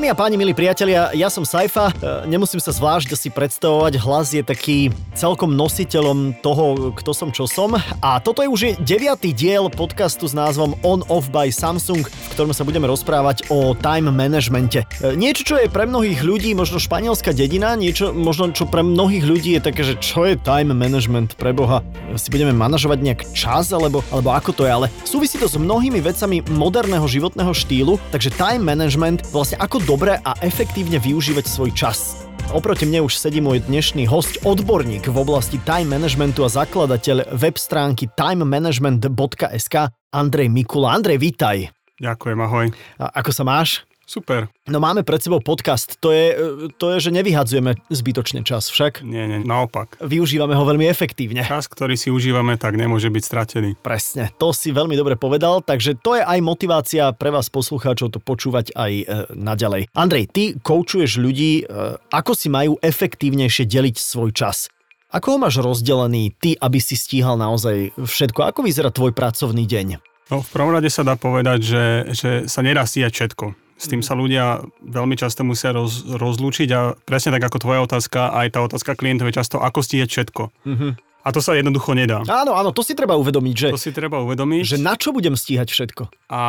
Dámy a páni, milí priatelia, ja som Saifa, e, nemusím sa zvlášť si predstavovať, hlas je taký celkom nositeľom toho, kto som, čo som. A toto je už deviatý diel podcastu s názvom On Off by Samsung, v ktorom sa budeme rozprávať o time managemente. E, niečo, čo je pre mnohých ľudí možno španielská dedina, niečo možno, čo pre mnohých ľudí je také, že čo je time management pre Boha? Si budeme manažovať nejak čas, alebo, alebo ako to je, ale súvisí to s mnohými vecami moderného životného štýlu, takže time management vlastne ako dobre a efektívne využívať svoj čas. Oproti mne už sedí môj dnešný host, odborník v oblasti time managementu a zakladateľ web stránky timemanagement.sk Andrej Mikula. Andrej, vítaj. Ďakujem, ahoj. A ako sa máš? Super. No máme pred sebou podcast, to je, to je, že nevyhadzujeme zbytočne čas však. Nie, nie, naopak. Využívame ho veľmi efektívne. Čas, ktorý si užívame, tak nemôže byť stratený. Presne, to si veľmi dobre povedal, takže to je aj motivácia pre vás poslucháčov to počúvať aj e, naďalej. Andrej, ty koučuješ ľudí, e, ako si majú efektívnejšie deliť svoj čas. Ako ho máš rozdelený ty, aby si stíhal naozaj všetko? Ako vyzerá tvoj pracovný deň? No, v prvom rade sa dá povedať, že, že sa nedá stíhať všetko. S tým sa ľudia veľmi často musia roz, rozlúčiť a presne tak ako tvoja otázka, aj tá otázka klientov je často, ako stíhať všetko. Mm-hmm. A to sa jednoducho nedá. Áno, áno, to si treba uvedomiť, že... To si treba uvedomiť. Že na čo budem stíhať všetko. A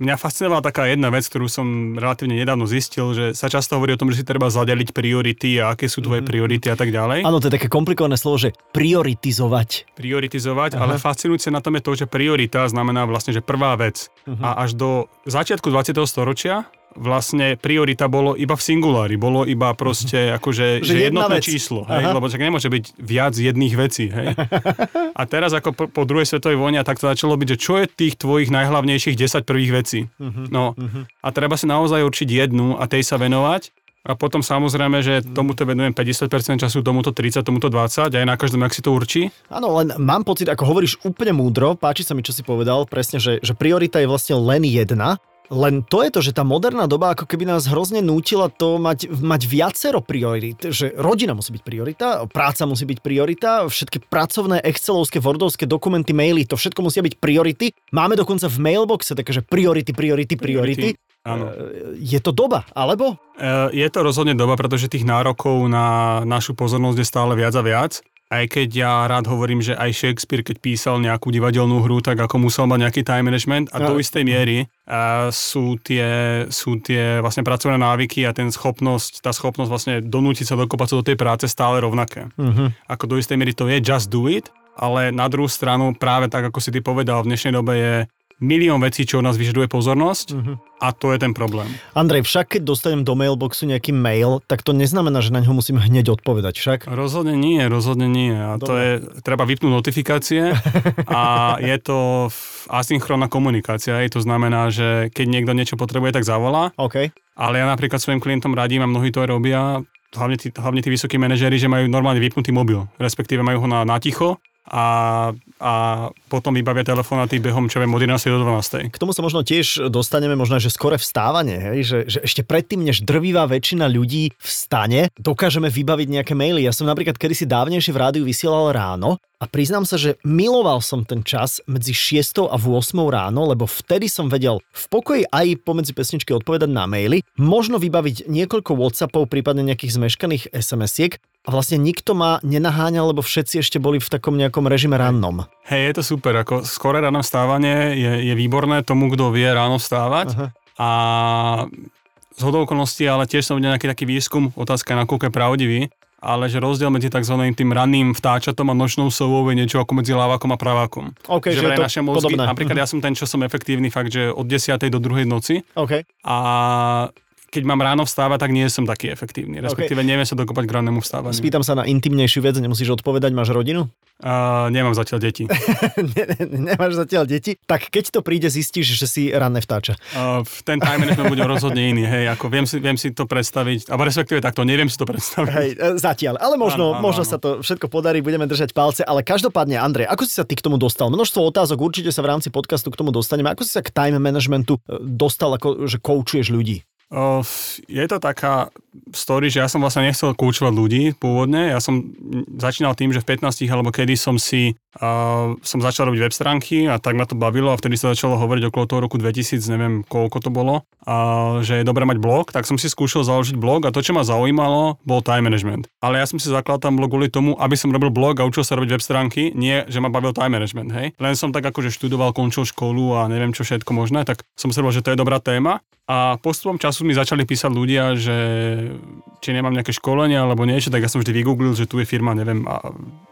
mňa fascinovala taká jedna vec, ktorú som relatívne nedávno zistil, že sa často hovorí o tom, že si treba zadeliť priority a aké sú tvoje mm. priority a tak ďalej. Áno, to je také komplikované slovo, že prioritizovať. Prioritizovať, Aha. ale fascinujúce na tom je to, že priorita znamená vlastne, že prvá vec. Uh-huh. A až do začiatku 20. storočia vlastne priorita bolo iba v singulári, bolo iba proste mhm. akože že, že jednotné vec. číslo, hej, lebo čak nemôže byť viac jedných vecí, hej. A teraz ako po, po druhej svetovej vojne tak to začalo byť, že čo je tých tvojich najhlavnejších 10 prvých vecí. Mhm. No mhm. a treba si naozaj určiť jednu a tej sa venovať a potom samozrejme, že tomuto venujem 50% času, tomuto 30, tomuto 20, aj na každom, ak si to určí. Áno, len mám pocit, ako hovoríš úplne múdro, páči sa mi, čo si povedal, presne, že, že priorita je vlastne len jedna len to je to, že tá moderná doba ako keby nás hrozne nútila to mať, mať viacero priorit. Že rodina musí byť priorita, práca musí byť priorita, všetky pracovné, excelovské, wordovské dokumenty, maily, to všetko musia byť priority. Máme dokonca v mailboxe také, že priority, priority, priority. Áno. E, je to doba, alebo? E, je to rozhodne doba, pretože tých nárokov na našu pozornosť je stále viac a viac aj keď ja rád hovorím, že aj Shakespeare, keď písal nejakú divadelnú hru, tak ako musel mať nejaký time management a do istej miery a sú, tie, sú tie vlastne pracovné návyky a ten schopnosť, tá schopnosť vlastne donútiť sa dokopať sa do tej práce stále rovnaké. Uh-huh. Ako do istej miery to je just do it, ale na druhú stranu práve tak, ako si ty povedal, v dnešnej dobe je milión vecí, čo od nás vyžaduje pozornosť uh-huh. a to je ten problém. Andrej, však keď dostanem do mailboxu nejaký mail, tak to neznamená, že na ňo musím hneď odpovedať však? Rozhodne nie, rozhodne nie. A Dobre. to je, treba vypnúť notifikácie a je to asynchrónna komunikácia. Je to znamená, že keď niekto niečo potrebuje, tak zavolá. Okay. Ale ja napríklad svojim klientom radím a mnohí to aj robia, hlavne tí, hlavne tí vysokí manažéri, že majú normálne vypnutý mobil, respektíve majú ho na, na ticho a, a potom vybavia telefonáty behom, čo viem, od 11. do 12. K tomu sa možno tiež dostaneme, možno, že skore vstávanie, hej? Že, že ešte predtým, než drvivá väčšina ľudí vstane, dokážeme vybaviť nejaké maily. Ja som napríklad kedysi dávnejšie v rádiu vysielal ráno a priznám sa, že miloval som ten čas medzi 6 a 8 ráno, lebo vtedy som vedel v pokoji aj pomedzi pesničky odpovedať na maily, možno vybaviť niekoľko Whatsappov, prípadne nejakých zmeškaných SMS-iek a vlastne nikto ma nenaháňal, lebo všetci ešte boli v takom nejakom režime rannom. Hej, je to super, ako skore ráno vstávanie je, je výborné tomu, kto vie ráno vstávať Aha. a z hodou okolností, ale tiež som videl nejaký taký výskum, otázka na kúke pravdivý, ale že rozdiel medzi tzv. tým ranným vtáčatom a nočnou sovou je niečo ako medzi lávakom a pravákom. Okay, že, že je to naše mozgy, podobné. napríklad ja som ten, čo som efektívny fakt, že od 10. do 2. noci. Okay. A keď mám ráno vstávať, tak nie som taký efektívny. Respektíve okay. neviem sa dokopať k rannému vstávaniu. Spýtam sa na intimnejšiu vec, nemusíš odpovedať, máš rodinu? Uh, nemám zatiaľ deti. ne, ne, nemáš zatiaľ deti? Tak keď to príde, zistíš, že si ranné vtáča. Uh, ten time management bude rozhodne iný, hej, ako viem si, viem si to predstaviť, alebo respektíve takto, neviem si to predstaviť. Hej, e, zatiaľ, ale možno, áno, áno, možno áno. sa to všetko podarí, budeme držať palce, ale každopádne, Andrej, ako si sa ty k tomu dostal? Množstvo otázok, určite sa v rámci podcastu k tomu dostaneme. Ako si sa k time managementu e, dostal, ako že koučuješ ľudí? Je to taká story, že ja som vlastne nechcel koučovať ľudí pôvodne. Ja som začínal tým, že v 15 alebo kedy som si a som začal robiť web stránky a tak ma to bavilo a vtedy sa začalo hovoriť okolo toho roku 2000, neviem koľko to bolo, a že je dobré mať blog, tak som si skúšal založiť blog a to, čo ma zaujímalo, bol time management. Ale ja som si zakladal tam blog kvôli tomu, aby som robil blog a učil sa robiť web stránky, nie, že ma bavil time management, hej. Len som tak akože študoval, končil školu a neviem čo všetko možné, tak som si že to je dobrá téma a postupom času mi začali písať ľudia, že či nemám nejaké školenie alebo niečo, tak ja som vždy vygooglil, že tu je firma, neviem,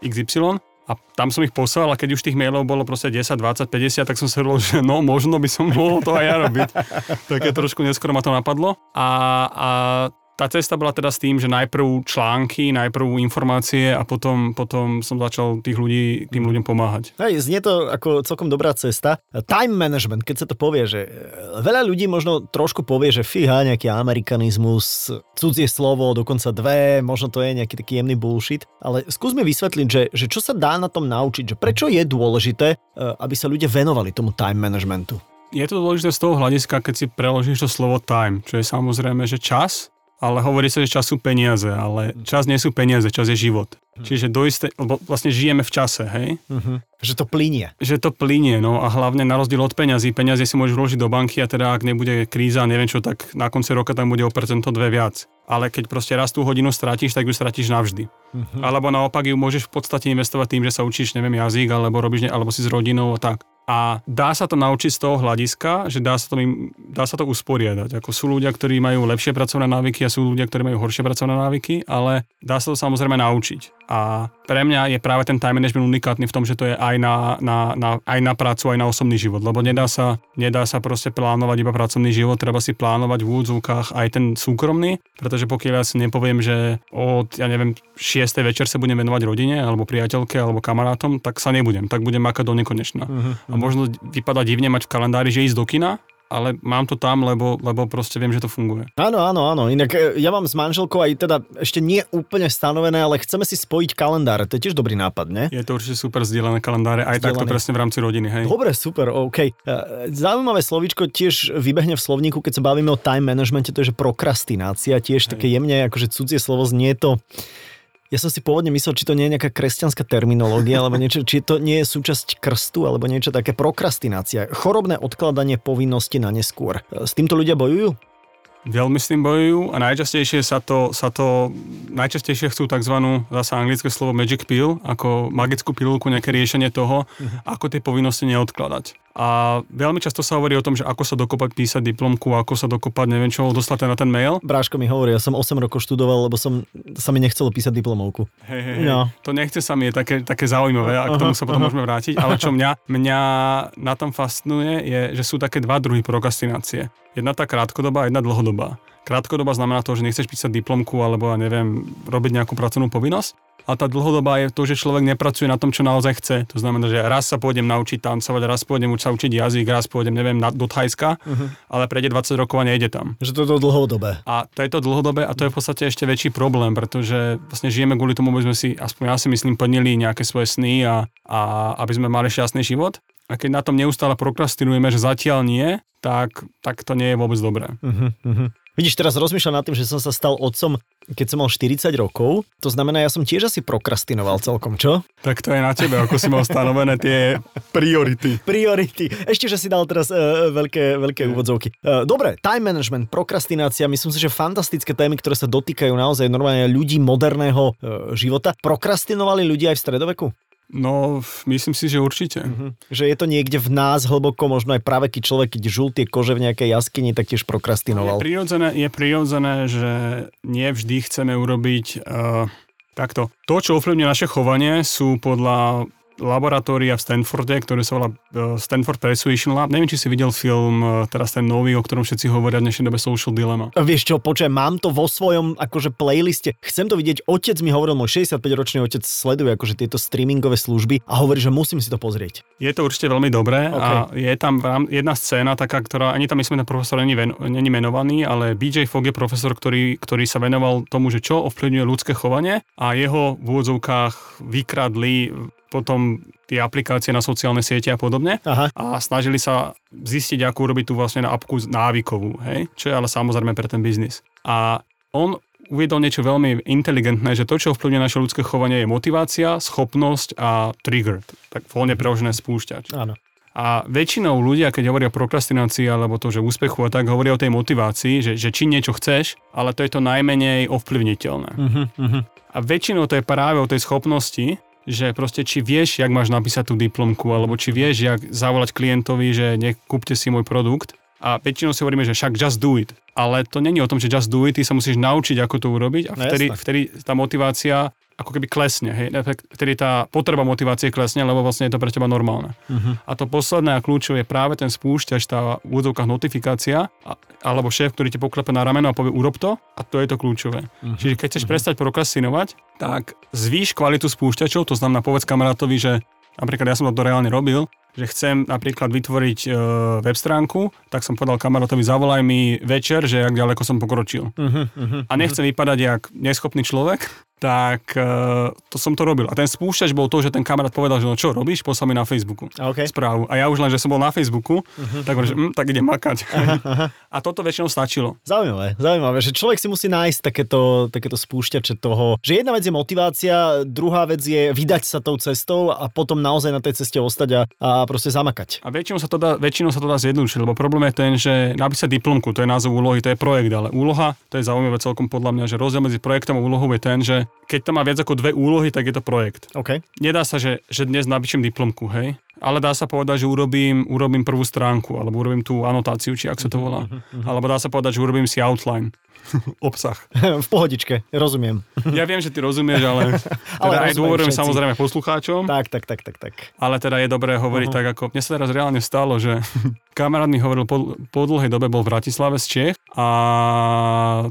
XY. A tam som ich poslal a keď už tých mailov bolo proste 10, 20, 50, tak som si hovoril, že no, možno by som mohol to aj ja robiť. Také trošku neskoro ma to napadlo. A, a tá cesta bola teda s tým, že najprv články, najprv informácie a potom, potom som začal tých ľudí, tým ľuďom pomáhať. Hej, znie to ako celkom dobrá cesta. Time management, keď sa to povie, že veľa ľudí možno trošku povie, že fíha, nejaký amerikanizmus, cudzie slovo, dokonca dve, možno to je nejaký taký jemný bullshit, ale skús mi vysvetliť, že, že čo sa dá na tom naučiť, že prečo je dôležité, eh, aby sa ľudia venovali tomu time managementu. Je to dôležité z toho hľadiska, keď si preložíš to slovo time, čo je samozrejme, že čas ale hovorí sa, že čas sú peniaze, ale čas nie sú peniaze, čas je život. Mhm. Čiže do isté, lebo vlastne žijeme v čase, hej? Uh-huh. Že to plinie. Že to plinie, no a hlavne na rozdiel od peňazí, peniaze si môžeš vložiť do banky a teda ak nebude kríza, neviem čo, tak na konci roka tam bude o percento dve viac. Ale keď proste raz tú hodinu stratíš, tak ju stratíš navždy. Uh-huh. Alebo naopak ju môžeš v podstate investovať tým, že sa učíš, neviem, jazyk, alebo robíš, alebo si s rodinou a tak. A dá sa to naučiť z toho hľadiska, že dá sa to, dá sa to usporiadať. Ako sú ľudia, ktorí majú lepšie pracovné návyky a sú ľudia, ktorí majú horšie pracovné návyky, ale dá sa to samozrejme naučiť. A pre mňa je práve ten time management unikátny v tom, že to je aj na, na, na, aj na prácu, aj na osobný život. Lebo nedá sa, nedá sa proste plánovať iba pracovný život, treba si plánovať v úvodzovkách aj ten súkromný, pretože pokiaľ ja si nepoviem, že od, ja neviem, 6. večer sa budem venovať rodine, alebo priateľke, alebo kamarátom, tak sa nebudem, tak budem makať do nekonečna. Uh-huh. A možno vypadá divne mať v kalendári, že ísť do kina, ale mám to tam, lebo, lebo proste viem, že to funguje. Áno, áno, áno. Inak e, ja mám s manželkou aj teda ešte nie úplne stanovené, ale chceme si spojiť kalendáre. To je tiež dobrý nápad, ne? Je to určite super zdieľané kalendáre, aj takto presne v rámci rodiny, hej. Dobre, super, OK. E, zaujímavé slovíčko tiež vybehne v slovníku, keď sa bavíme o time managemente, to je že prokrastinácia, tiež hej. také jemne, akože cudzie slovo znie to ja som si pôvodne myslel, či to nie je nejaká kresťanská terminológia, alebo niečo, či to nie je súčasť krstu, alebo niečo také prokrastinácia. Chorobné odkladanie povinnosti na neskôr. S týmto ľudia bojujú? Veľmi s tým bojujú a najčastejšie sa to, sa to najčastejšie chcú tzv. zase anglické slovo magic pill, ako magickú pilulku, nejaké riešenie toho, uh-huh. ako tie povinnosti neodkladať. A veľmi často sa hovorí o tom, že ako sa dokopať písať diplomku, ako sa dokopať, neviem čo, dostať na ten mail. Bráško mi hovorí, ja som 8 rokov študoval, lebo som, sa mi nechcelo písať diplomovku. Hej, hej, no. to nechce sa mi, je také, také zaujímavé a k tomu sa potom aha. môžeme vrátiť. Ale čo mňa, mňa na tom fascinuje, je, že sú také dva druhy prokrastinácie. Jedna tá krátkodobá, jedna dlhodobá. Krátkodoba znamená to, že nechceš písať diplomku alebo, ja neviem, robiť nejakú pracovnú povinnosť a tá dlhodobá je to, že človek nepracuje na tom, čo naozaj chce. To znamená, že raz sa pôjdem naučiť tancovať, raz pôjdem sa učiť jazyk, raz pôjdem, neviem, na, do Thajska, uh-huh. ale prejde 20 rokov a nejde tam. Že to je to dlhodobé. A to je to dlhodobé a to je v podstate ešte väčší problém, pretože vlastne žijeme kvôli tomu, aby sme si, aspoň ja si myslím, plnili nejaké svoje sny a, a aby sme mali šťastný život. A keď na tom neustále prokrastinujeme, že zatiaľ nie, tak, tak to nie je vôbec dobré. Uh-huh, uh-huh. Vidíš, teraz rozmýšľam nad tým, že som sa stal otcom, keď som mal 40 rokov. To znamená, ja som tiež asi prokrastinoval celkom, čo? Tak to je na tebe, ako si mal stanovené tie priority. Priority. Ešte, že si dal teraz uh, veľké, veľké úvodzovky. Uh, dobre, time management, prokrastinácia, myslím si, že fantastické témy, ktoré sa dotýkajú naozaj normálne ľudí moderného uh, života. Prokrastinovali ľudia aj v stredoveku? No, myslím si, že určite. Uh-huh. Že je to niekde v nás hlboko, možno aj práve keď človek, keď žul tie kože v nejakej jaskyni, tak tiež prokrastinoval. Je prirodzené, je prirodzené že nie vždy chceme urobiť uh, takto. To, čo ovplyvňuje naše chovanie, sú podľa laboratória v Stanforde, ktoré sa volá uh, Stanford Persuasion Lab. Neviem, či si videl film, uh, teraz ten nový, o ktorom všetci hovoria v dnešnej dobe Social Dilemma. Vieš čo, počujem, mám to vo svojom akože playliste. Chcem to vidieť. Otec mi hovoril, môj 65-ročný otec sleduje akože tieto streamingové služby a hovorí, že musím si to pozrieť. Je to určite veľmi dobré okay. a je tam jedna scéna taká, ktorá, ani tam myslím, ten profesor není, ven, není menovaný, ale BJ Fogg je profesor, ktorý, ktorý sa venoval tomu, že čo ovplyvňuje ľudské chovanie a jeho v úvodzovkách vykradli potom tie aplikácie na sociálne siete a podobne Aha. a snažili sa zistiť, ako urobiť tú vlastne apku návykovú, hej? čo je ale samozrejme pre ten biznis. A on uviedol niečo veľmi inteligentné, že to, čo ovplyvňuje naše ľudské chovanie, je motivácia, schopnosť a trigger, tak voľne preložené spúšťač. Áno. A väčšinou ľudia, keď hovoria o prokrastinácii alebo to, že úspechu a tak, hovoria o tej motivácii, že, že či niečo chceš, ale to je to najmenej ovplyvniteľné. Uh-huh, uh-huh. A väčšinou to je práve o tej schopnosti, že proste či vieš, jak máš napísať tú diplomku, alebo či vieš, jak zavolať klientovi, že nekúpte si môj produkt. A väčšinou si hovoríme, že však just do it. Ale to není o tom, že just do it, ty sa musíš naučiť, ako to urobiť a No vtedy, vtedy tá motivácia ako keby klesne, hej, vtedy tá potreba motivácie klesne, lebo vlastne je to pre teba normálne. Uh-huh. A to posledné a kľúčové je práve ten spúšťač, tá v úvodzovkách notifikácia, a, alebo šéf, ktorý ti poklepe na rameno a povie urob to, a to je to kľúčové. Uh-huh. Čiže keď chceš prestať prokrastinovať, tak zvýš kvalitu spúšťačov, to znamená povedz kamarátovi, že napríklad ja som to reálne robil, že chcem napríklad vytvoriť e, web stránku, tak som povedal kamarátovi, zavolaj mi večer, že jak ďaleko som pokročil. Uh-huh, uh-huh. A nechcem vypadať jak neschopný človek, tak e, to som to robil. A ten spúšťač bol to, že ten kamarát povedal, že no čo robíš, poslal mi na Facebooku OK. správu. A ja už len, že som bol na Facebooku, uh-huh. tak že hm, tak idem makať. Aha, aha. A toto väčšinou stačilo. Zaujímavé, zaujímavé, že človek si musí nájsť takéto, takéto spúšťače toho, že jedna vec je motivácia, druhá vec je vydať sa tou cestou a potom naozaj na tej ceste ostať a, a proste zamakať. A väčšinou sa to dá, väčšinou sa to dá zjednodušiť, lebo problém je ten, že napísať diplomku, to je názov úlohy, to je projekt, ale úloha, to je zaujímavé celkom podľa mňa, že rozdiel medzi projektom a úlohou je ten, že keď to má viac ako dve úlohy, tak je to projekt. OK. Nedá sa, že, že dnes napíšem diplomku, hej, ale dá sa povedať, že urobím, urobím prvú stránku, alebo urobím tú anotáciu, či ak sa to volá. Alebo dá sa povedať, že urobím si outline. Obsah. v pohodičke, rozumiem. Ja viem, že ty rozumieš, ale, Ale teda aj rozumiem dôverujem všetci. samozrejme poslucháčom, tak, tak, tak, tak, tak. ale teda je dobré hovoriť Aha. tak, ako mne sa teraz reálne stalo, že kamarát mi hovoril po, po dlhej dobe, bol v Bratislave z Čech a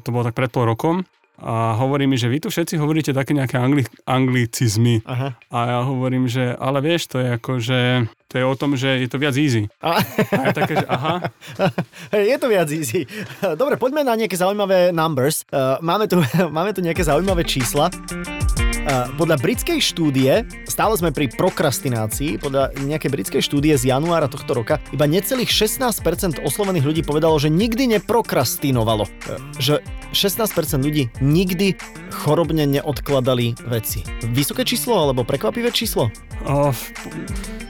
to bolo tak pred pol rokom a hovorí mi, že vy tu všetci hovoríte také nejaké angli, anglicizmy Aha. a ja hovorím, že ale vieš, to je ako, že to je o tom, že je to viac easy. A, A ja také, že aha, je to viac easy. Dobre, poďme na nejaké zaujímavé numbers. Uh, máme, tu, máme tu nejaké zaujímavé čísla. Uh, podľa britskej štúdie, stále sme pri prokrastinácii, podľa nejakej britskej štúdie z januára tohto roka, iba necelých 16% oslovených ľudí povedalo, že nikdy neprokrastinovalo. Uh, že 16% ľudí nikdy chorobne neodkladali veci. Vysoké číslo alebo prekvapivé číslo? o,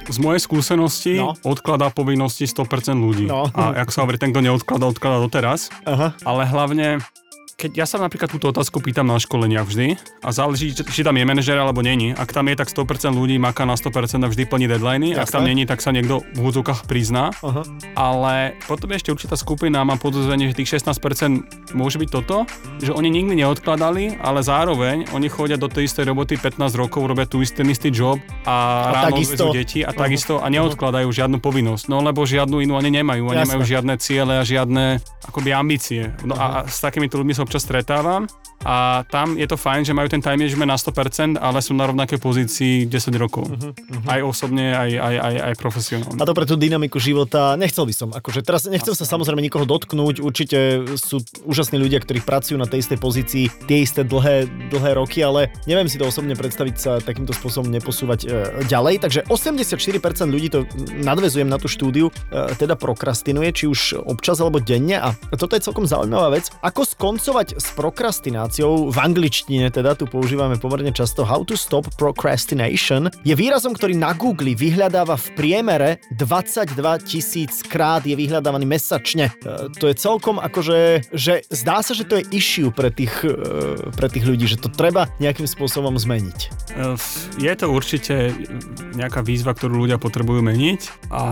z mojej skúsenosti No. odkladá povinnosti 100% ľudí. No. A ako sa hovorí, ten, kto neodkladá, odkladá doteraz. Aha. Ale hlavne, keď ja sa napríklad túto otázku pýtam na školeniach vždy a záleží, či, či tam je manažer alebo není. Ak tam je, tak 100% ľudí maká na 100% a vždy plní deadliny. Ak tam není, tak sa niekto v úvodzovkách prizná. Aha. Ale potom je ešte určitá skupina, mám podozrenie, že tých 16% môže byť toto, že oni nikdy neodkladali, ale zároveň oni chodia do tej istej roboty 15 rokov, robia tú istý, istý job a, A ráno takisto- deti a takisto a neodkladajú žiadnu povinnosť. No lebo žiadnu inú ani nemajú. A Jasné. nemajú žiadne ciele a žiadne akoby ambície. No a, a s takýmito ľuďmi sa občas stretávam a tam je to fajn, že majú ten time management na 100%, ale sú na rovnakej pozícii 10 rokov. Aj osobne, aj, aj, aj, aj profesionálne. A to pre tú dynamiku života nechcel by som. Akože teraz nechcem sa samozrejme nikoho dotknúť, určite sú úžasní ľudia, ktorí pracujú na tej istej pozícii tie isté dlhé, dlhé roky, ale neviem si to osobne predstaviť sa takýmto spôsobom neposúvať e, ďalej. Takže 84% ľudí to nadvezujem na tú štúdiu, e, teda prokrastinuje, či už občas alebo denne a toto je celkom zaujímavá vec. Ako skoncovať s prokrastináciou v angličtine, teda tu používame pomerne často How to stop procrastination, je výrazom, ktorý na Google vyhľadáva v priemere 22 tisíc krát je vyhľadávaný mesačne. E, to je celkom akože, že zdá sa, že to je issue pre tých, e, pre tých ľudí, že to treba nejakým spôsobom zmeniť. Eh, Je to určite nejaká výzva, ktorú ľudia potrebujú meniť a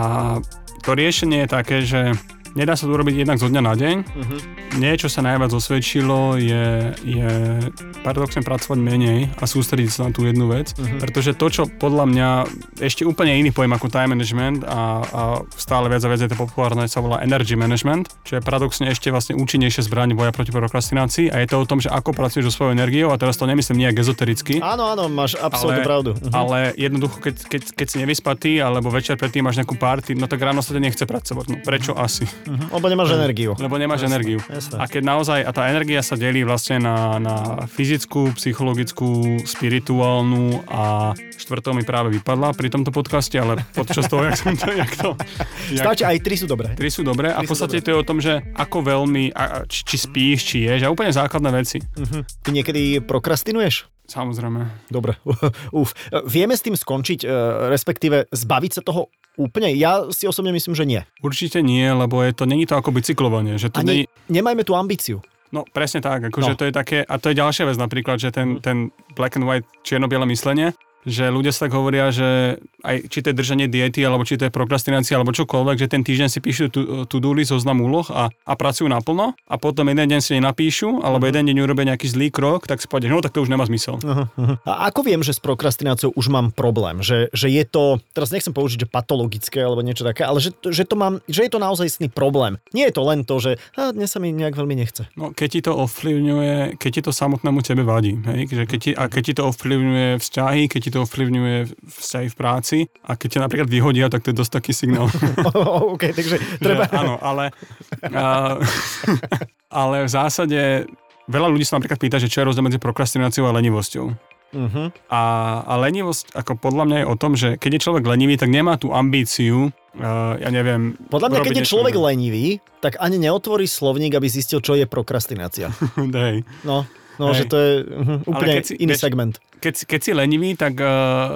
to riešenie je také, že nedá sa to urobiť jednak zo dňa na deň. Uh-huh. Nie, čo sa najviac osvedčilo, je, je paradoxne pracovať menej a sústrediť sa na tú jednu vec, Mhm. pretože to, čo podľa mňa ešte úplne iný pojem ako time management a, a stále viac a viac je to populárne, sa volá energy management, čo je paradoxne ešte vlastne účinnejšie zbraň boja proti prokrastinácii a je to o tom, že ako pracuješ so svojou energiou a teraz to nemyslím nejak ezotericky, Áno, áno, máš absolútnu pravdu. Uh-huh. ale jednoducho, keď, keď, keď si nevyspatý alebo večer predtým máš nejakú party, no tak ráno sa to nechce pracovať. No prečo asi? Uh-huh. Lebo nemáš energiu. Lebo nemáš Jasné, energiu. jasné. A keď naozaj, a tá energia sa delí vlastne na, na fyzickú, psychologickú, spirituálnu a štvrtou mi práve vypadla pri tomto podcaste, ale počas toho, jak som to, jak to... Jak, Stačí, aj tri sú dobré. Tri sú dobré a v podstate to je o tom, že ako veľmi, a, či, či spíš, či ješ a úplne základné veci. Uh-huh. Ty niekedy prokrastinuješ? Samozrejme. Dobre, uf. Vieme s tým skončiť, e, respektíve zbaviť sa toho úplne? Ja si osobne myslím, že nie. Určite nie, lebo je to, není to ako bicyklovanie, že to Ani není, nemajme tú ambíciu. No presne tak, akože No. to je také, a to je ďalšia vec napríklad, že ten, ten black and white čierno-biele myslenie, že ľudia sa tak hovoria, že aj či to je držanie diety, alebo či to je prokrastinácia, alebo čokoľvek, že ten týždeň si píšu tu, to-do list, zoznam úloh a, a pracujú naplno a potom jeden deň si nenapíšu, alebo jeden deň urobia nejaký zlý krok, tak si povedia, no tak to už nemá zmysel. Uh-huh, uh-huh. A ako viem, že s prokrastináciou už mám problém? Že, že je to, teraz nechcem použiť, že patologické alebo niečo také, ale že, že, to mám, že je to naozaj problém. Nie je to len to, že a dnes sa mi nejak veľmi nechce. No, keď ti to ovplyvňuje, keď ti to samotnému tebe vadí, hej? Že keď ti, a keď ti to ovplyvňuje vzťahy, keď ti to ovplyvňuje vzťahy v práci a keď ťa napríklad vyhodia, tak to je dosť taký signál. OK, takže treba... Že, áno, ale, a, ale v zásade veľa ľudí sa napríklad pýta, že čo je rozdiel medzi prokrastináciou a lenivosťou. Uh-huh. A, a lenivosť, ako podľa mňa je o tom, že keď je človek lenivý, tak nemá tú ambíciu, uh, ja neviem... Podľa mňa, keď je človek iné. lenivý, tak ani neotvorí slovník, aby zistil, čo je prokrastinácia. Hej. No, no že Hej. to je uh, úplne si- iný vieš- segment. Keď, si- keď si lenivý, tak uh,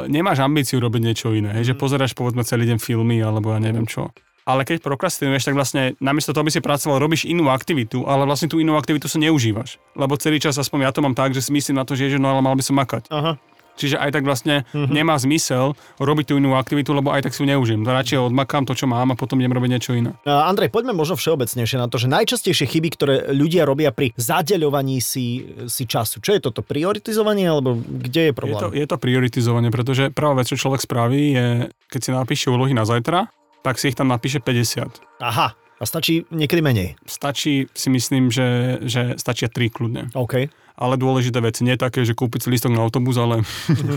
nemáš ambíciu robiť niečo iné. Hej? Že pozeráš povedzme celý deň filmy alebo ja neviem čo. Ale keď prokrastinuješ, tak vlastne namiesto toho, aby si pracoval, robíš inú aktivitu, ale vlastne tú inú aktivitu sa neužívaš. Lebo celý čas, aspoň ja to mám tak, že si myslím na to, že ježiš, no ale mal by som makať. Aha. Čiže aj tak vlastne nemá zmysel robiť tú inú aktivitu, lebo aj tak si ju neužijem. Radšej odmakám to, čo mám a potom idem robiť niečo iné. A Andrej, poďme možno všeobecnejšie na to, že najčastejšie chyby, ktoré ľudia robia pri zadeľovaní si, si času. Čo je toto? Prioritizovanie alebo kde je Je problém? to, je to prioritizovanie, pretože prvá vec, čo človek spraví, je, keď si napíše úlohy na zajtra, tak si ich tam napíše 50. Aha. A stačí niekedy menej. Stačí, si myslím, že, že stačia 3 kľudne. OK. Ale dôležité veci, nie také, že kúpiť si lístok na autobus, ale,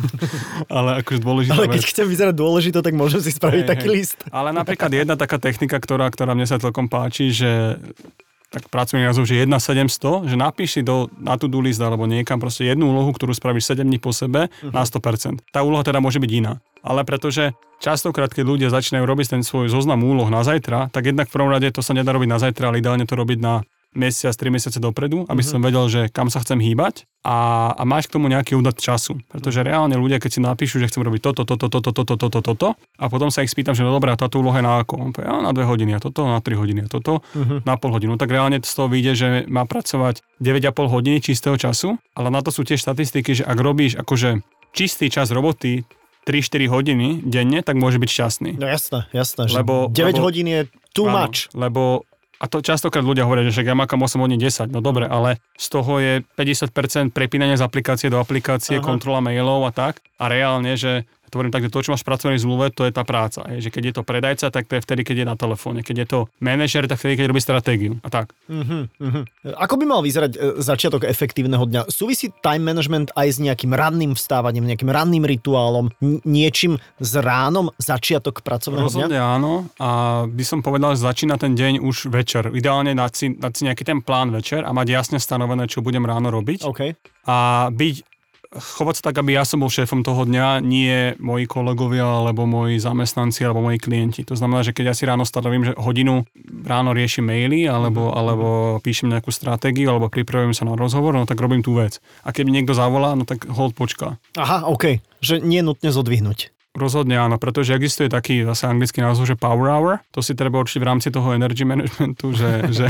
ale akože dôležitá Ale keď vec. chcem vyzerať dôležito, tak môžem si spraviť Hej, taký hej. list. Ale napríklad jedna taká technika, ktorá, ktorá mne sa celkom páči, že tak pracujem názov, že 1.700, že napíš si do, na to do list alebo niekam proste jednu úlohu, ktorú spravíš 7 dní po sebe Mhm. na 100%. Tá úloha teda môže byť iná. Ale pretože častokrát, keď ľudia začínajú robiť ten svoj zoznam úloh na zajtra, tak jednak v prvom rade to sa nedá robiť na zajtra, ale ideálne to robiť na mesiac, 3 mesiace dopredu, aby Mhm. som vedel, že kam sa chcem hýbať a, a máš k tomu nejaký údad času. Pretože reálne ľudia, keď si napíšu, že chcem robiť toto, toto, toto, toto, toto, toto, a potom sa ich spýtam, že no dobré, a táto úloha je na ako? On povie, "Ja, na 2 hodiny, a toto na 3 hodiny, a toto Mhm. na pol hodinu. Tak reálne z toho vyjde, že má pracovať 9,5 hodiny čistého času, ale na to sú tiež statistiky, že ak robíš akože čistý čas roboty 3-4 hodiny denne, tak môže byť šťastný. No jasné, jasné. Že Lebo- 9 lebo- hodín je too Áno, much. Lebo a to častokrát ľudia hovoria, že však ja makám 8 hodín 10, no dobre, ale z toho je 50% prepínanie z aplikácie do aplikácie, Aha. kontrola mailov a tak. A reálne, že hovorím tak, že to, čo máš pracovný zmluve, to je tá práca. Je, že keď je to predajca, tak to je vtedy, keď je na telefóne. Keď je to manažer, tak vtedy, keď robí stratégiu. A tak. Uh-huh, uh-huh. Ako by mal vyzerať e, začiatok efektívneho dňa? Súvisí time management aj s nejakým ranným vstávaním, nejakým ranným rituálom, niečím s ránom začiatok pracovného dňa? Rozhodne áno. A by som povedal, že začína ten deň už večer. Ideálne dať si, dať si nejaký ten plán večer a mať jasne stanovené, čo budem ráno robiť. OK. a byť chovať sa tak, aby ja som bol šéfom toho dňa, nie moji kolegovia, alebo moji zamestnanci, alebo moji klienti. To znamená, že keď ja si ráno stanovím, že hodinu ráno riešim maily, alebo, alebo píšem nejakú stratégiu, alebo pripravujem sa na rozhovor, no tak robím tú vec. A keď mi niekto zavolá, no tak hold počká. Aha, OK. Že nie nutne zodvihnúť. Rozhodne áno, pretože existuje taký zase anglický názov, že power hour. To si treba určiť v rámci toho energy managementu, že, že,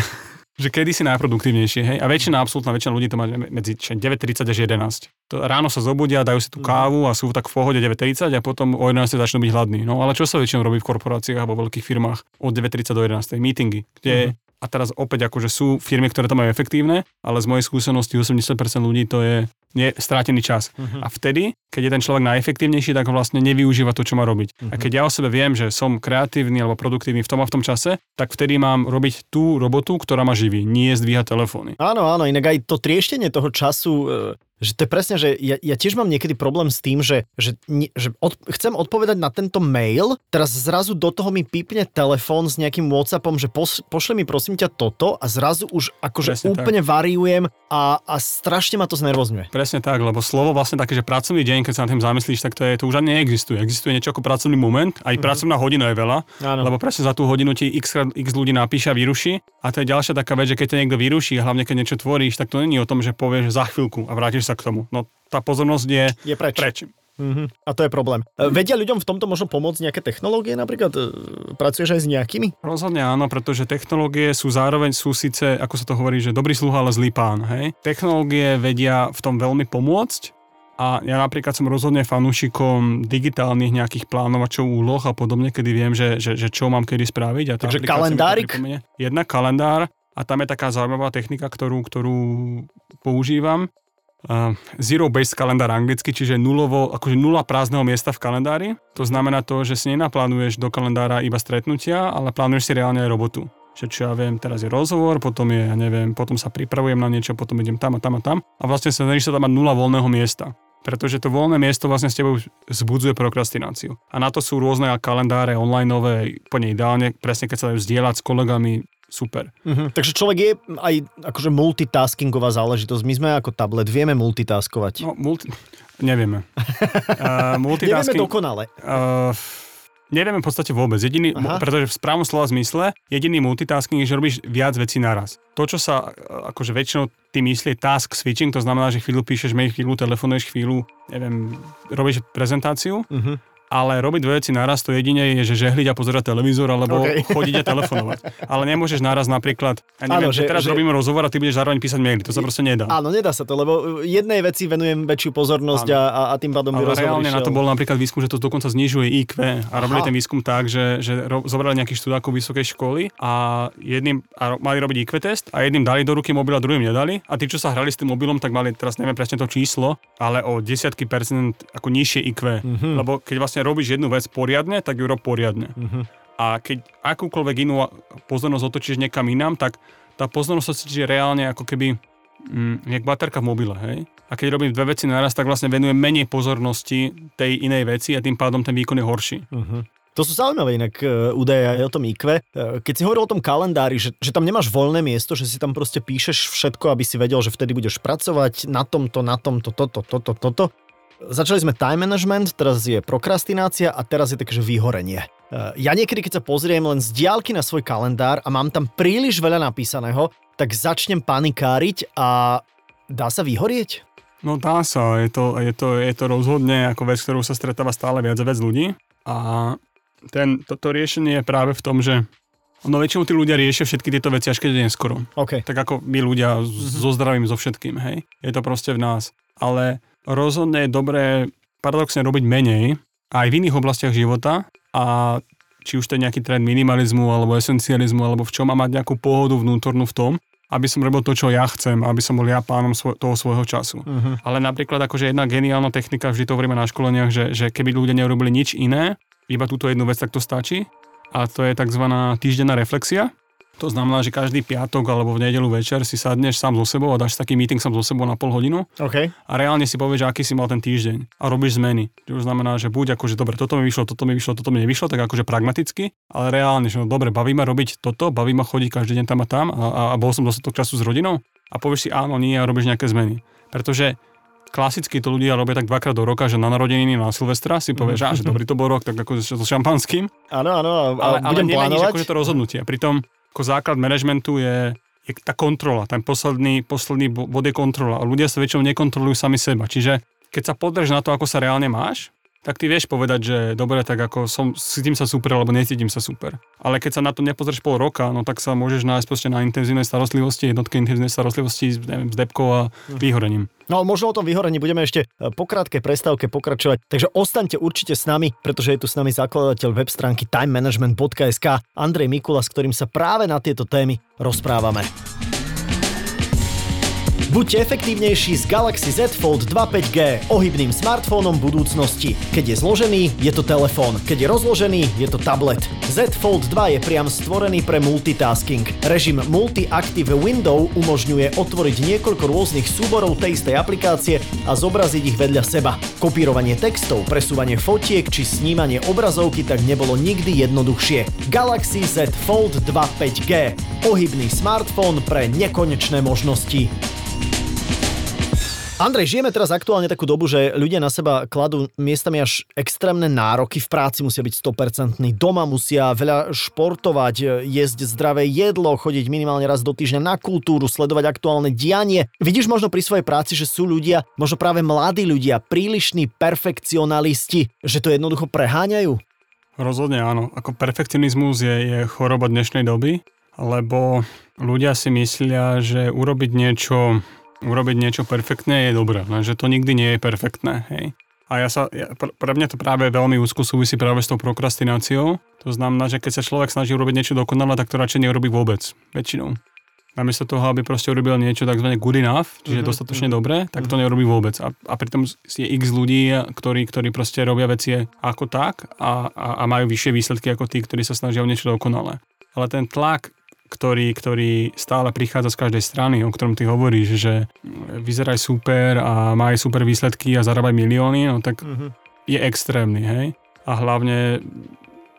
že kedy si najproduktívnejšie, hej? A väčšina, absolútna väčšina ľudí to má medzi 9.30 až 11. To ráno sa zobudia, dajú si tú kávu a sú tak v pohode 9.30 a potom o 11 začnú byť hladní. No ale čo sa väčšinou robí v korporáciách alebo veľkých firmách od 9.30 do 11. Meetingy, kde a teraz opäť akože sú firmy, ktoré to majú efektívne, ale z mojej skúsenosti 80% ľudí to je nie, strátený čas. Mhm. A vtedy, keď je ten človek najefektívnejší, tak vlastne nevyužíva to, čo má robiť. Mhm. A keď ja o sebe viem, že som kreatívny alebo produktívny v tom a v tom čase, tak vtedy mám robiť tú robotu, ktorá ma živí, nie zdvíhať telefóny. Áno, áno, inak aj to trieštenie toho času, e, Že to je presne, že ja, ja tiež mám niekedy problém s tým, že, že, že od, chcem odpovedať na tento mail, teraz zrazu do toho mi pípne telefón s nejakým Whatsappom, že pos, pošle mi prosím ťa toto a zrazu už akože presne úplne tak. variujem a, a strašne ma to znervozňuje. Presne tak, lebo slovo vlastne také, že pracovný deň, keď sa na tým zamyslíš, tak to, je, to už ani neexistuje. Existuje niečo ako pracovný moment, aj mm-hmm. pracovná hodina je veľa, Áno. lebo presne za tú hodinu ti x, x ľudí napíše a vyruší. A to je ďalšia taká vec, že keď ťa niekto vyruší, hlavne keď niečo tvoríš, tak to není o tom, že povieš za chvíľku a vrátiš sa k tomu. No tá pozornosť je, je preč. preč. Uh-huh. A to je problém. Uh-huh. Vedia ľuďom v tomto možno pomôcť nejaké technológie napríklad? E, pracuješ aj s nejakými? Rozhodne áno, pretože technológie sú zároveň sú síce, ako sa to hovorí, že dobrý sluha, ale zlý pán. Hej? Technológie vedia v tom veľmi pomôcť, a ja napríklad som rozhodne fanúšikom digitálnych nejakých plánovačov úloh a podobne, kedy viem, že, že, že čo mám kedy spraviť. A Takže kalendárik? Jedna kalendár a tam je taká zaujímavá technika, ktorú, ktorú používam. Uh, zero-based kalendár anglicky, čiže nulovo, akože nula prázdneho miesta v kalendári. To znamená to, že si nenaplánuješ do kalendára iba stretnutia, ale plánuješ si reálne aj robotu že čo ja viem, teraz je rozhovor, potom je, ja neviem, potom sa pripravujem na niečo, potom idem tam a tam a tam a vlastne sa snažíš sa tam mať nula voľného miesta pretože to voľné miesto vlastne s tebou zbudzuje prokrastináciu. A na to sú rôzne kalendáre online, úplne ideálne, presne keď sa dajú zdieľať s kolegami, super. Uh-huh. Takže človek je aj akože multitaskingová záležitosť. My sme ako tablet, vieme multitaskovať. No, multi... Nevieme. Uh, multitasking... Nevieme dokonale. Uh, Nevieme v podstate vôbec. Jediný, Aha. pretože v správnom slova zmysle jediný multitasking je, že robíš viac vecí naraz. To, čo sa akože väčšinou ty myslí task switching, to znamená, že chvíľu píšeš mail, chvíľu telefonuješ, chvíľu, neviem, robíš prezentáciu, uh-huh ale robiť dve veci naraz to jedine je, že žehliť a pozerať televízor alebo okay. chodiť a telefonovať. Ale nemôžeš naraz napríklad, ja neviem, že, teraz že... robíme rozhovor a ty budeš zároveň písať maily, to sa proste nedá. Áno, nedá sa to, lebo jednej veci venujem väčšiu pozornosť a, a tým pádom by rozhovor reálne išiel. na to bol napríklad výskum, že to dokonca znižuje IQ a robili Aha. ten výskum tak, že, že ro, zobrali nejakých študákov vysokej školy a jedným a mali robiť IQ test a jedným dali do ruky mobil a druhým nedali a tí, čo sa hrali s tým mobilom, tak mali teraz neviem presne to číslo, ale o desiatky percent ako nižšie IQ, mm-hmm. lebo keď vlastne robíš jednu vec poriadne, tak ju rob poriadne. Uh-huh. A keď akúkoľvek inú pozornosť otočíš niekam inám, tak tá pozornosť sa cíti reálne ako keby mm, jak baterka v mobile, hej? A keď robím dve veci naraz, tak vlastne venujem menej pozornosti tej inej veci a tým pádom ten výkon je horší. Uh-huh. To sú zaujímavé inak uh, údaje aj o tom IQ. Uh, keď si hovoril o tom kalendári, že, že tam nemáš voľné miesto, že si tam proste píšeš všetko, aby si vedel, že vtedy budeš pracovať na tomto, na tomto, toto, toto, toto. Začali sme time management, teraz je prokrastinácia a teraz je také, že vyhorenie. E, ja niekedy, keď sa pozriem len z diálky na svoj kalendár a mám tam príliš veľa napísaného, tak začnem panikáriť a dá sa vyhorieť? No dá sa, je to, je to, je to rozhodne ako vec, ktorú sa stretáva stále viac a viac ľudí. A ten, toto riešenie je práve v tom, že No väčšinou tí ľudia riešia všetky tieto veci až keď je neskoro. Okay. Tak ako my ľudia mm-hmm. so zdravím, so všetkým, hej. Je to proste v nás. Ale rozhodne je dobré paradoxne robiť menej aj v iných oblastiach života a či už to je nejaký trend minimalizmu alebo esencializmu alebo v čom má mať nejakú pohodu vnútornú v tom, aby som robil to, čo ja chcem, aby som bol ja pánom svoj, toho svojho času. Uh-huh. Ale napríklad akože jedna geniálna technika, vždy to hovoríme na školeniach, že, že keby ľudia neurobili nič iné, iba túto jednu vec, tak to stačí. A to je tzv. týždenná reflexia. To znamená, že každý piatok alebo v nedelu večer si sadneš sám so sebou a dáš taký meeting sám so sebou na pol hodinu. Okay. A reálne si povieš, aký si mal ten týždeň. A robíš zmeny. To znamená, že buď akože dobre, toto mi vyšlo, toto mi vyšlo, toto mi nevyšlo, tak akože pragmaticky, ale reálne, že no dobre, baví ma robiť toto, baví ma chodiť každý deň tam a tam a, a, a bol som dostatok času s rodinou a povieš si áno, nie a robíš nejaké zmeny. Pretože klasicky to ľudia robia tak dvakrát do roka, že na narodeniny, na Silvestra si povieš, mm. že dobrý to bol rok, tak ako so šampanským. Áno, áno, ale, ale budem plánovať. akože to rozhodnutie. Pritom ako základ manažmentu je, je tá kontrola. Ten posledný, posledný bod je kontrola. A ľudia sa väčšinou nekontrolujú sami seba. Čiže keď sa podrieš na to, ako sa reálne máš, tak ty vieš povedať, že dobre, tak ako som, cítim sa super, alebo necítim sa super. Ale keď sa na to nepozrieš pol roka, no tak sa môžeš nájsť proste na intenzívnej starostlivosti, jednotke intenzívnej starostlivosti, neviem, s depkou a hm. vyhorením. No možno o tom vyhorení budeme ešte e, po krátkej prestávke pokračovať, takže ostaňte určite s nami, pretože je tu s nami zakladateľ web stránky timemanagement.sk Andrej Mikula, s ktorým sa práve na tieto témy rozprávame. Buďte efektívnejší s Galaxy Z Fold 2 5G, ohybným smartfónom budúcnosti. Keď je zložený, je to telefón, keď je rozložený, je to tablet. Z Fold 2 je priam stvorený pre multitasking. Režim Multi-Active Window umožňuje otvoriť niekoľko rôznych súborov tej istej aplikácie a zobraziť ich vedľa seba. Kopírovanie textov, presúvanie fotiek či snímanie obrazovky tak nebolo nikdy jednoduchšie. Galaxy Z Fold 2 5G. Ohybný smartfón pre nekonečné možnosti. Andrej, žijeme teraz aktuálne takú dobu, že ľudia na seba kladú miestami až extrémne nároky. V práci musia byť 100%, doma musia veľa športovať, jesť zdravé jedlo, chodiť minimálne raz do týždňa na kultúru, sledovať aktuálne dianie. Vidíš možno pri svojej práci, že sú ľudia, možno práve mladí ľudia, prílišní perfekcionalisti, že to jednoducho preháňajú? Rozhodne áno. Ako perfekcionizmus je, je choroba dnešnej doby, lebo ľudia si myslia, že urobiť niečo urobiť niečo perfektné je dobré, lenže to nikdy nie je perfektné, hej. A ja sa, ja, pre mňa to práve veľmi úzko súvisí práve s tou prokrastináciou. To znamená, že keď sa človek snaží urobiť niečo dokonalé, tak to radšej neurobí vôbec, väčšinou. Namiesto toho, aby proste urobil niečo tzv. good enough, čiže mm-hmm. dostatočne dobré, tak to mhm. neurobí vôbec. A, a pritom je x ľudí, ktorí, ktorí proste robia veci ako tak a, a, a majú vyššie výsledky ako tí, ktorí sa snažia o niečo dokonalé. Ale ten tlak ktorý, ktorý stále prichádza z každej strany, o ktorom ty hovoríš, že vyzeraj super a má aj super výsledky a zarábaj milióny, no tak uh-huh. je extrémny, hej? A hlavne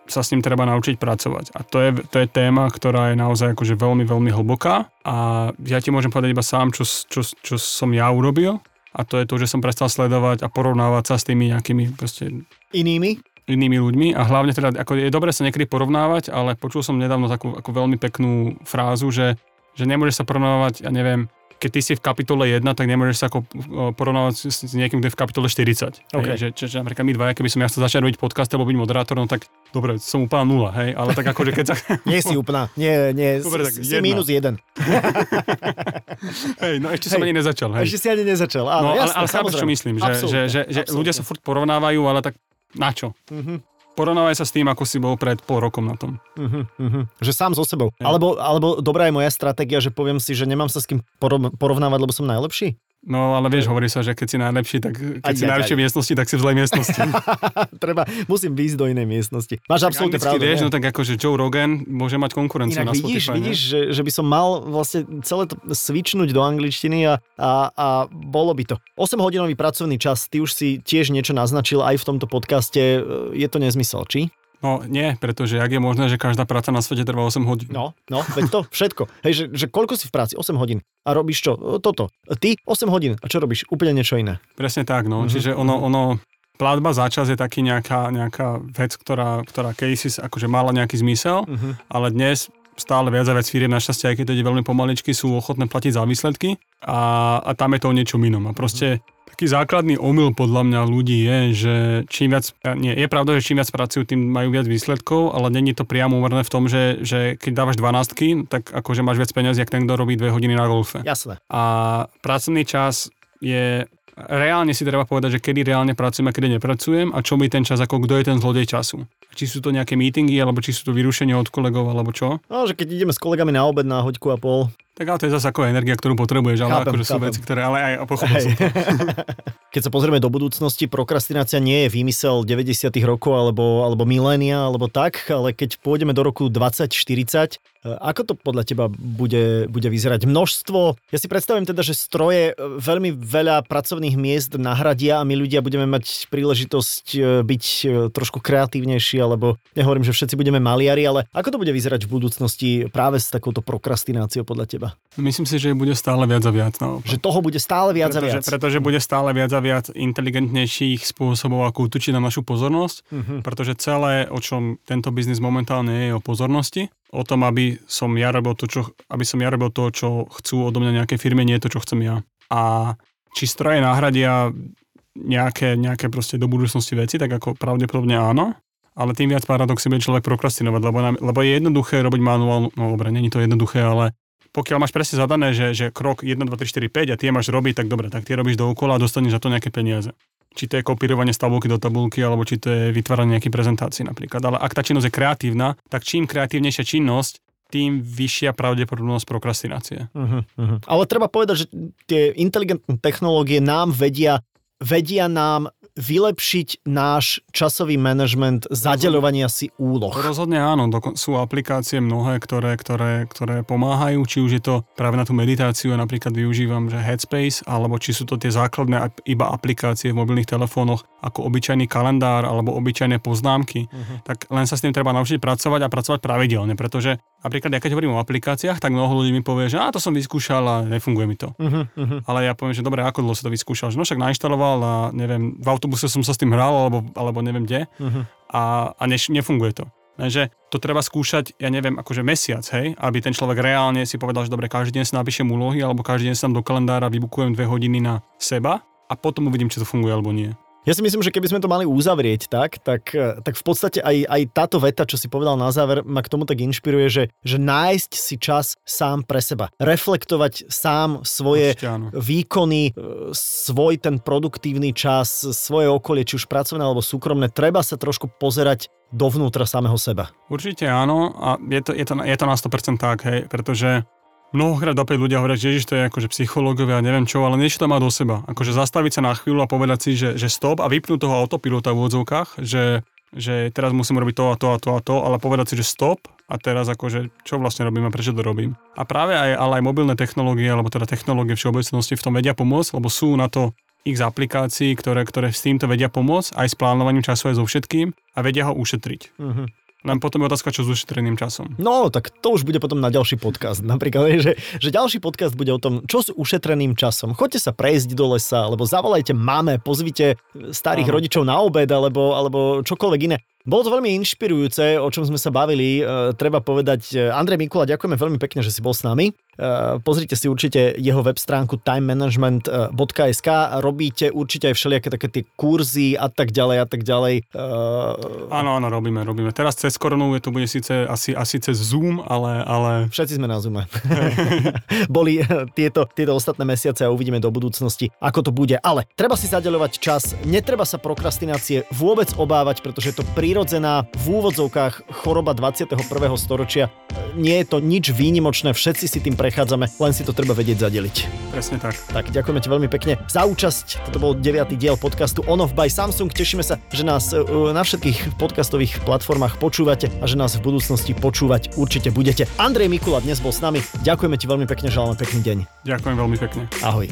sa s ním treba naučiť pracovať. A to je, to je téma, ktorá je naozaj akože veľmi, veľmi hlboká a ja ti môžem povedať iba sám, čo, čo, čo som ja urobil a to je to, že som prestal sledovať a porovnávať sa s tými nejakými proste... Inými? Inými ľuďmi a hlavne teda, ako je dobre sa niekedy porovnávať, ale počul som nedávno takú ako veľmi peknú frázu, že, že nemôžeš sa porovnávať, ja neviem, keď ty si v kapitole 1, tak nemôžeš sa ako porovnávať s, niekým, kto je v kapitole 40. Okay. Hej, že, že, že napríklad my dvaja, keby som ja chcel začať robiť podcast alebo byť moderátorom, tak dobre, som úplná nula, hej, ale tak akože keď sa... nie si úplná, nie, nie, dobre, tak si jedna. minus jeden. hej, no ešte som hej. ani nezačal, hej. Ešte si ani nezačal, áno, no, jasné, ale, ale chápeš, čo myslím, že, že, že, že ľudia sa furt porovnávajú, ale tak na čo? Mm-hmm. Porovnávaj sa s tým, ako si bol pred pol rokom na tom. Uh-huh, uh-huh. Že sám so sebou. Ja. Alebo, alebo dobrá je moja stratégia, že poviem si, že nemám sa s kým porovnávať, lebo som najlepší? No ale vieš, hovorí sa, že keď si najlepší, tak keď aj, si aj, najlepšie aj. miestnosti, tak si v zlej miestnosti. Treba, musím výjsť do inej miestnosti. Máš absolútne pravdu. vieš, no tak akože Joe Rogan môže mať konkurenciu Inak na vidíš, Spotify. Vidíš, že, že, by som mal vlastne celé to svičnúť do angličtiny a, a, a bolo by to. 8-hodinový pracovný čas, ty už si tiež niečo naznačil aj v tomto podcaste. Je to nezmysel, či? No nie, pretože ak je možné, že každá práca na svete trvá 8 hodín. No, no, veď to, všetko. Hej, že, že koľko si v práci? 8 hodín. A robíš čo? Toto. Ty 8 hodín. A čo robíš? Úplne niečo iné. Presne tak, no. Mm-hmm. Čiže ono, ono, platba za čas je taký nejaká, nejaká vec, ktorá, ktorá kedysi akože mala nejaký zmysel, mm-hmm. ale dnes stále viac a viac firiem našťastie, aj keď to ide veľmi pomaličky, sú ochotné platiť za výsledky a, a tam je to o niečom inom. A proste taký základný omyl podľa mňa ľudí je, že čím viac, nie, je pravda, že čím viac pracujú, tým majú viac výsledkov, ale není to priamo uverné v tom, že, že keď dávaš 12, tak akože máš viac peniazí, ako ten, kto robí 2 hodiny na golfe. Jasné. A pracovný čas je reálne si treba povedať, že kedy reálne pracujem a kedy nepracujem a čo mi ten čas, ako kto je ten zlodej času. Či sú to nejaké meetingy, alebo či sú to vyrušenia od kolegov, alebo čo? No, že keď ideme s kolegami na obed na hoďku a pol, tak ale to je zase ako energia, ktorú potrebuješ, ale chápem, akože sú veci, ktoré, ale aj pochopil som to. Keď sa pozrieme do budúcnosti, prokrastinácia nie je výmysel 90 rokov alebo, alebo milénia alebo tak, ale keď pôjdeme do roku 2040, E, ako to podľa teba bude, bude vyzerať? Množstvo, ja si predstavujem teda, že stroje e, veľmi veľa pracovných miest nahradia a my ľudia budeme mať príležitosť e, byť trošku kreatívnejší, alebo nehovorím, že všetci budeme maliari, ale ako to bude vyzerať v budúcnosti práve s takouto prokrastináciou podľa teba? Myslím si, že bude stále viac a viac. No. Že toho bude stále viac pretože, a viac. Pretože bude stále viac a viac inteligentnejších spôsobov, ako utočiť na našu pozornosť, uh-huh. pretože celé, o čom tento biznis momentálne je, o pozornosti o tom, aby som ja robil to, čo, aby som ja robil to, čo chcú odo mňa nejaké firmy, nie to, čo chcem ja. A či stroje nahradia nejaké, nejaké proste do budúcnosti veci, tak ako pravdepodobne áno, ale tým viac paradoxy bude človek prokrastinovať, lebo, lebo je jednoduché robiť manuál, no dobre, není to jednoduché, ale pokiaľ máš presne zadané, že, že krok 1, 2, 3, 4, 5 a tie máš robiť, tak dobre, tak tie robíš dookola a dostaneš za to nejaké peniaze či to je kopírovanie z tabulky do tabulky, alebo či to je vytváranie nejakých prezentácií napríklad. Ale ak tá činnosť je kreatívna, tak čím kreatívnejšia činnosť, tým vyššia pravdepodobnosť prokrastinácie. Uh-huh, uh-huh. Ale treba povedať, že tie inteligentné technológie nám vedia, vedia nám vylepšiť náš časový manažment zadeľovania si úloh. Rozhodne áno, sú aplikácie mnohé, ktoré, ktoré, ktoré pomáhajú, či už je to práve na tú meditáciu, ja napríklad využívam že Headspace, alebo či sú to tie základné iba aplikácie v mobilných telefónoch, ako obyčajný kalendár alebo obyčajné poznámky, uh-huh. tak len sa s tým treba naučiť pracovať a pracovať pravidelne, pretože napríklad ja keď hovorím o aplikáciách, tak mnoho ľudí mi povie, že a to som vyskúšal a nefunguje mi to. Uh-huh, uh-huh. Ale ja poviem, že dobre, ako dlho si to vyskúšal? Že no však nainštaloval a neviem, v autobuse som sa s tým hral alebo, alebo neviem kde uh-huh. a, a neš, nefunguje to. Takže to treba skúšať, ja neviem, akože mesiac, hej, aby ten človek reálne si povedal, že dobre, každý deň si napíšem úlohy, alebo každý deň sa do kalendára vybukujem dve hodiny na seba a potom uvidím, či to funguje alebo nie. Ja si myslím, že keby sme to mali uzavrieť tak, tak, tak v podstate aj, aj táto veta, čo si povedal na záver, ma k tomu tak inšpiruje, že, že nájsť si čas sám pre seba. Reflektovať sám svoje výkony, e, svoj ten produktívny čas, svoje okolie, či už pracovné alebo súkromné. Treba sa trošku pozerať dovnútra samého seba. Určite áno a je to, je to, je to na 100% tak, hej, pretože Mnohokrát opäť ľudia hovoria, že to je akože psychológovia, neviem čo, ale niečo to má do seba. Akože zastaviť sa na chvíľu a povedať si, že, že stop a vypnúť toho autopilota v úvodzovkách, že, že teraz musím robiť to a to a to a to, ale povedať si, že stop a teraz akože čo vlastne robím a prečo to robím. A práve aj, ale aj mobilné technológie, alebo teda technológie všeobecnosti v tom vedia pomôcť, lebo sú na to x aplikácií, ktoré, ktoré s týmto vedia pomôcť, aj s plánovaním času aj so všetkým a vedia ho ušetriť. Uh-huh. Len potom je otázka, čo s ušetreným časom. No, tak to už bude potom na ďalší podcast. Napríklad, že, že ďalší podcast bude o tom, čo s ušetreným časom. Choďte sa prejsť do lesa, alebo zavolajte máme, pozvite starých Aha. rodičov na obed, alebo, alebo čokoľvek iné. Bolo to veľmi inšpirujúce, o čom sme sa bavili. E, treba povedať, e, Andrej Mikula, ďakujeme veľmi pekne, že si bol s nami. E, pozrite si určite jeho web stránku timemanagement.sk. Robíte určite aj všelijaké také tie kurzy a tak ďalej a tak ďalej. Áno, áno, robíme, robíme. Teraz cez koronu je to bude síce asi, asi cez Zoom, ale... ale... Všetci sme na Zoome. Boli tieto, tieto ostatné mesiace a uvidíme do budúcnosti, ako to bude. Ale treba si zadeľovať čas, netreba sa prokrastinácie vôbec obávať, pretože je to prírodzená v úvodzovkách choroba 21. storočia. Nie je to nič výnimočné, všetci si tým pre prechádzame, len si to treba vedieť zadeliť. Presne tak. Tak ďakujeme ti veľmi pekne za účasť. Toto bol deviatý diel podcastu On Off by Samsung. Tešíme sa, že nás e, na všetkých podcastových platformách počúvate a že nás v budúcnosti počúvať určite budete. Andrej Mikula dnes bol s nami. Ďakujeme ti veľmi pekne, želáme pekný deň. Ďakujem veľmi pekne. Ahoj.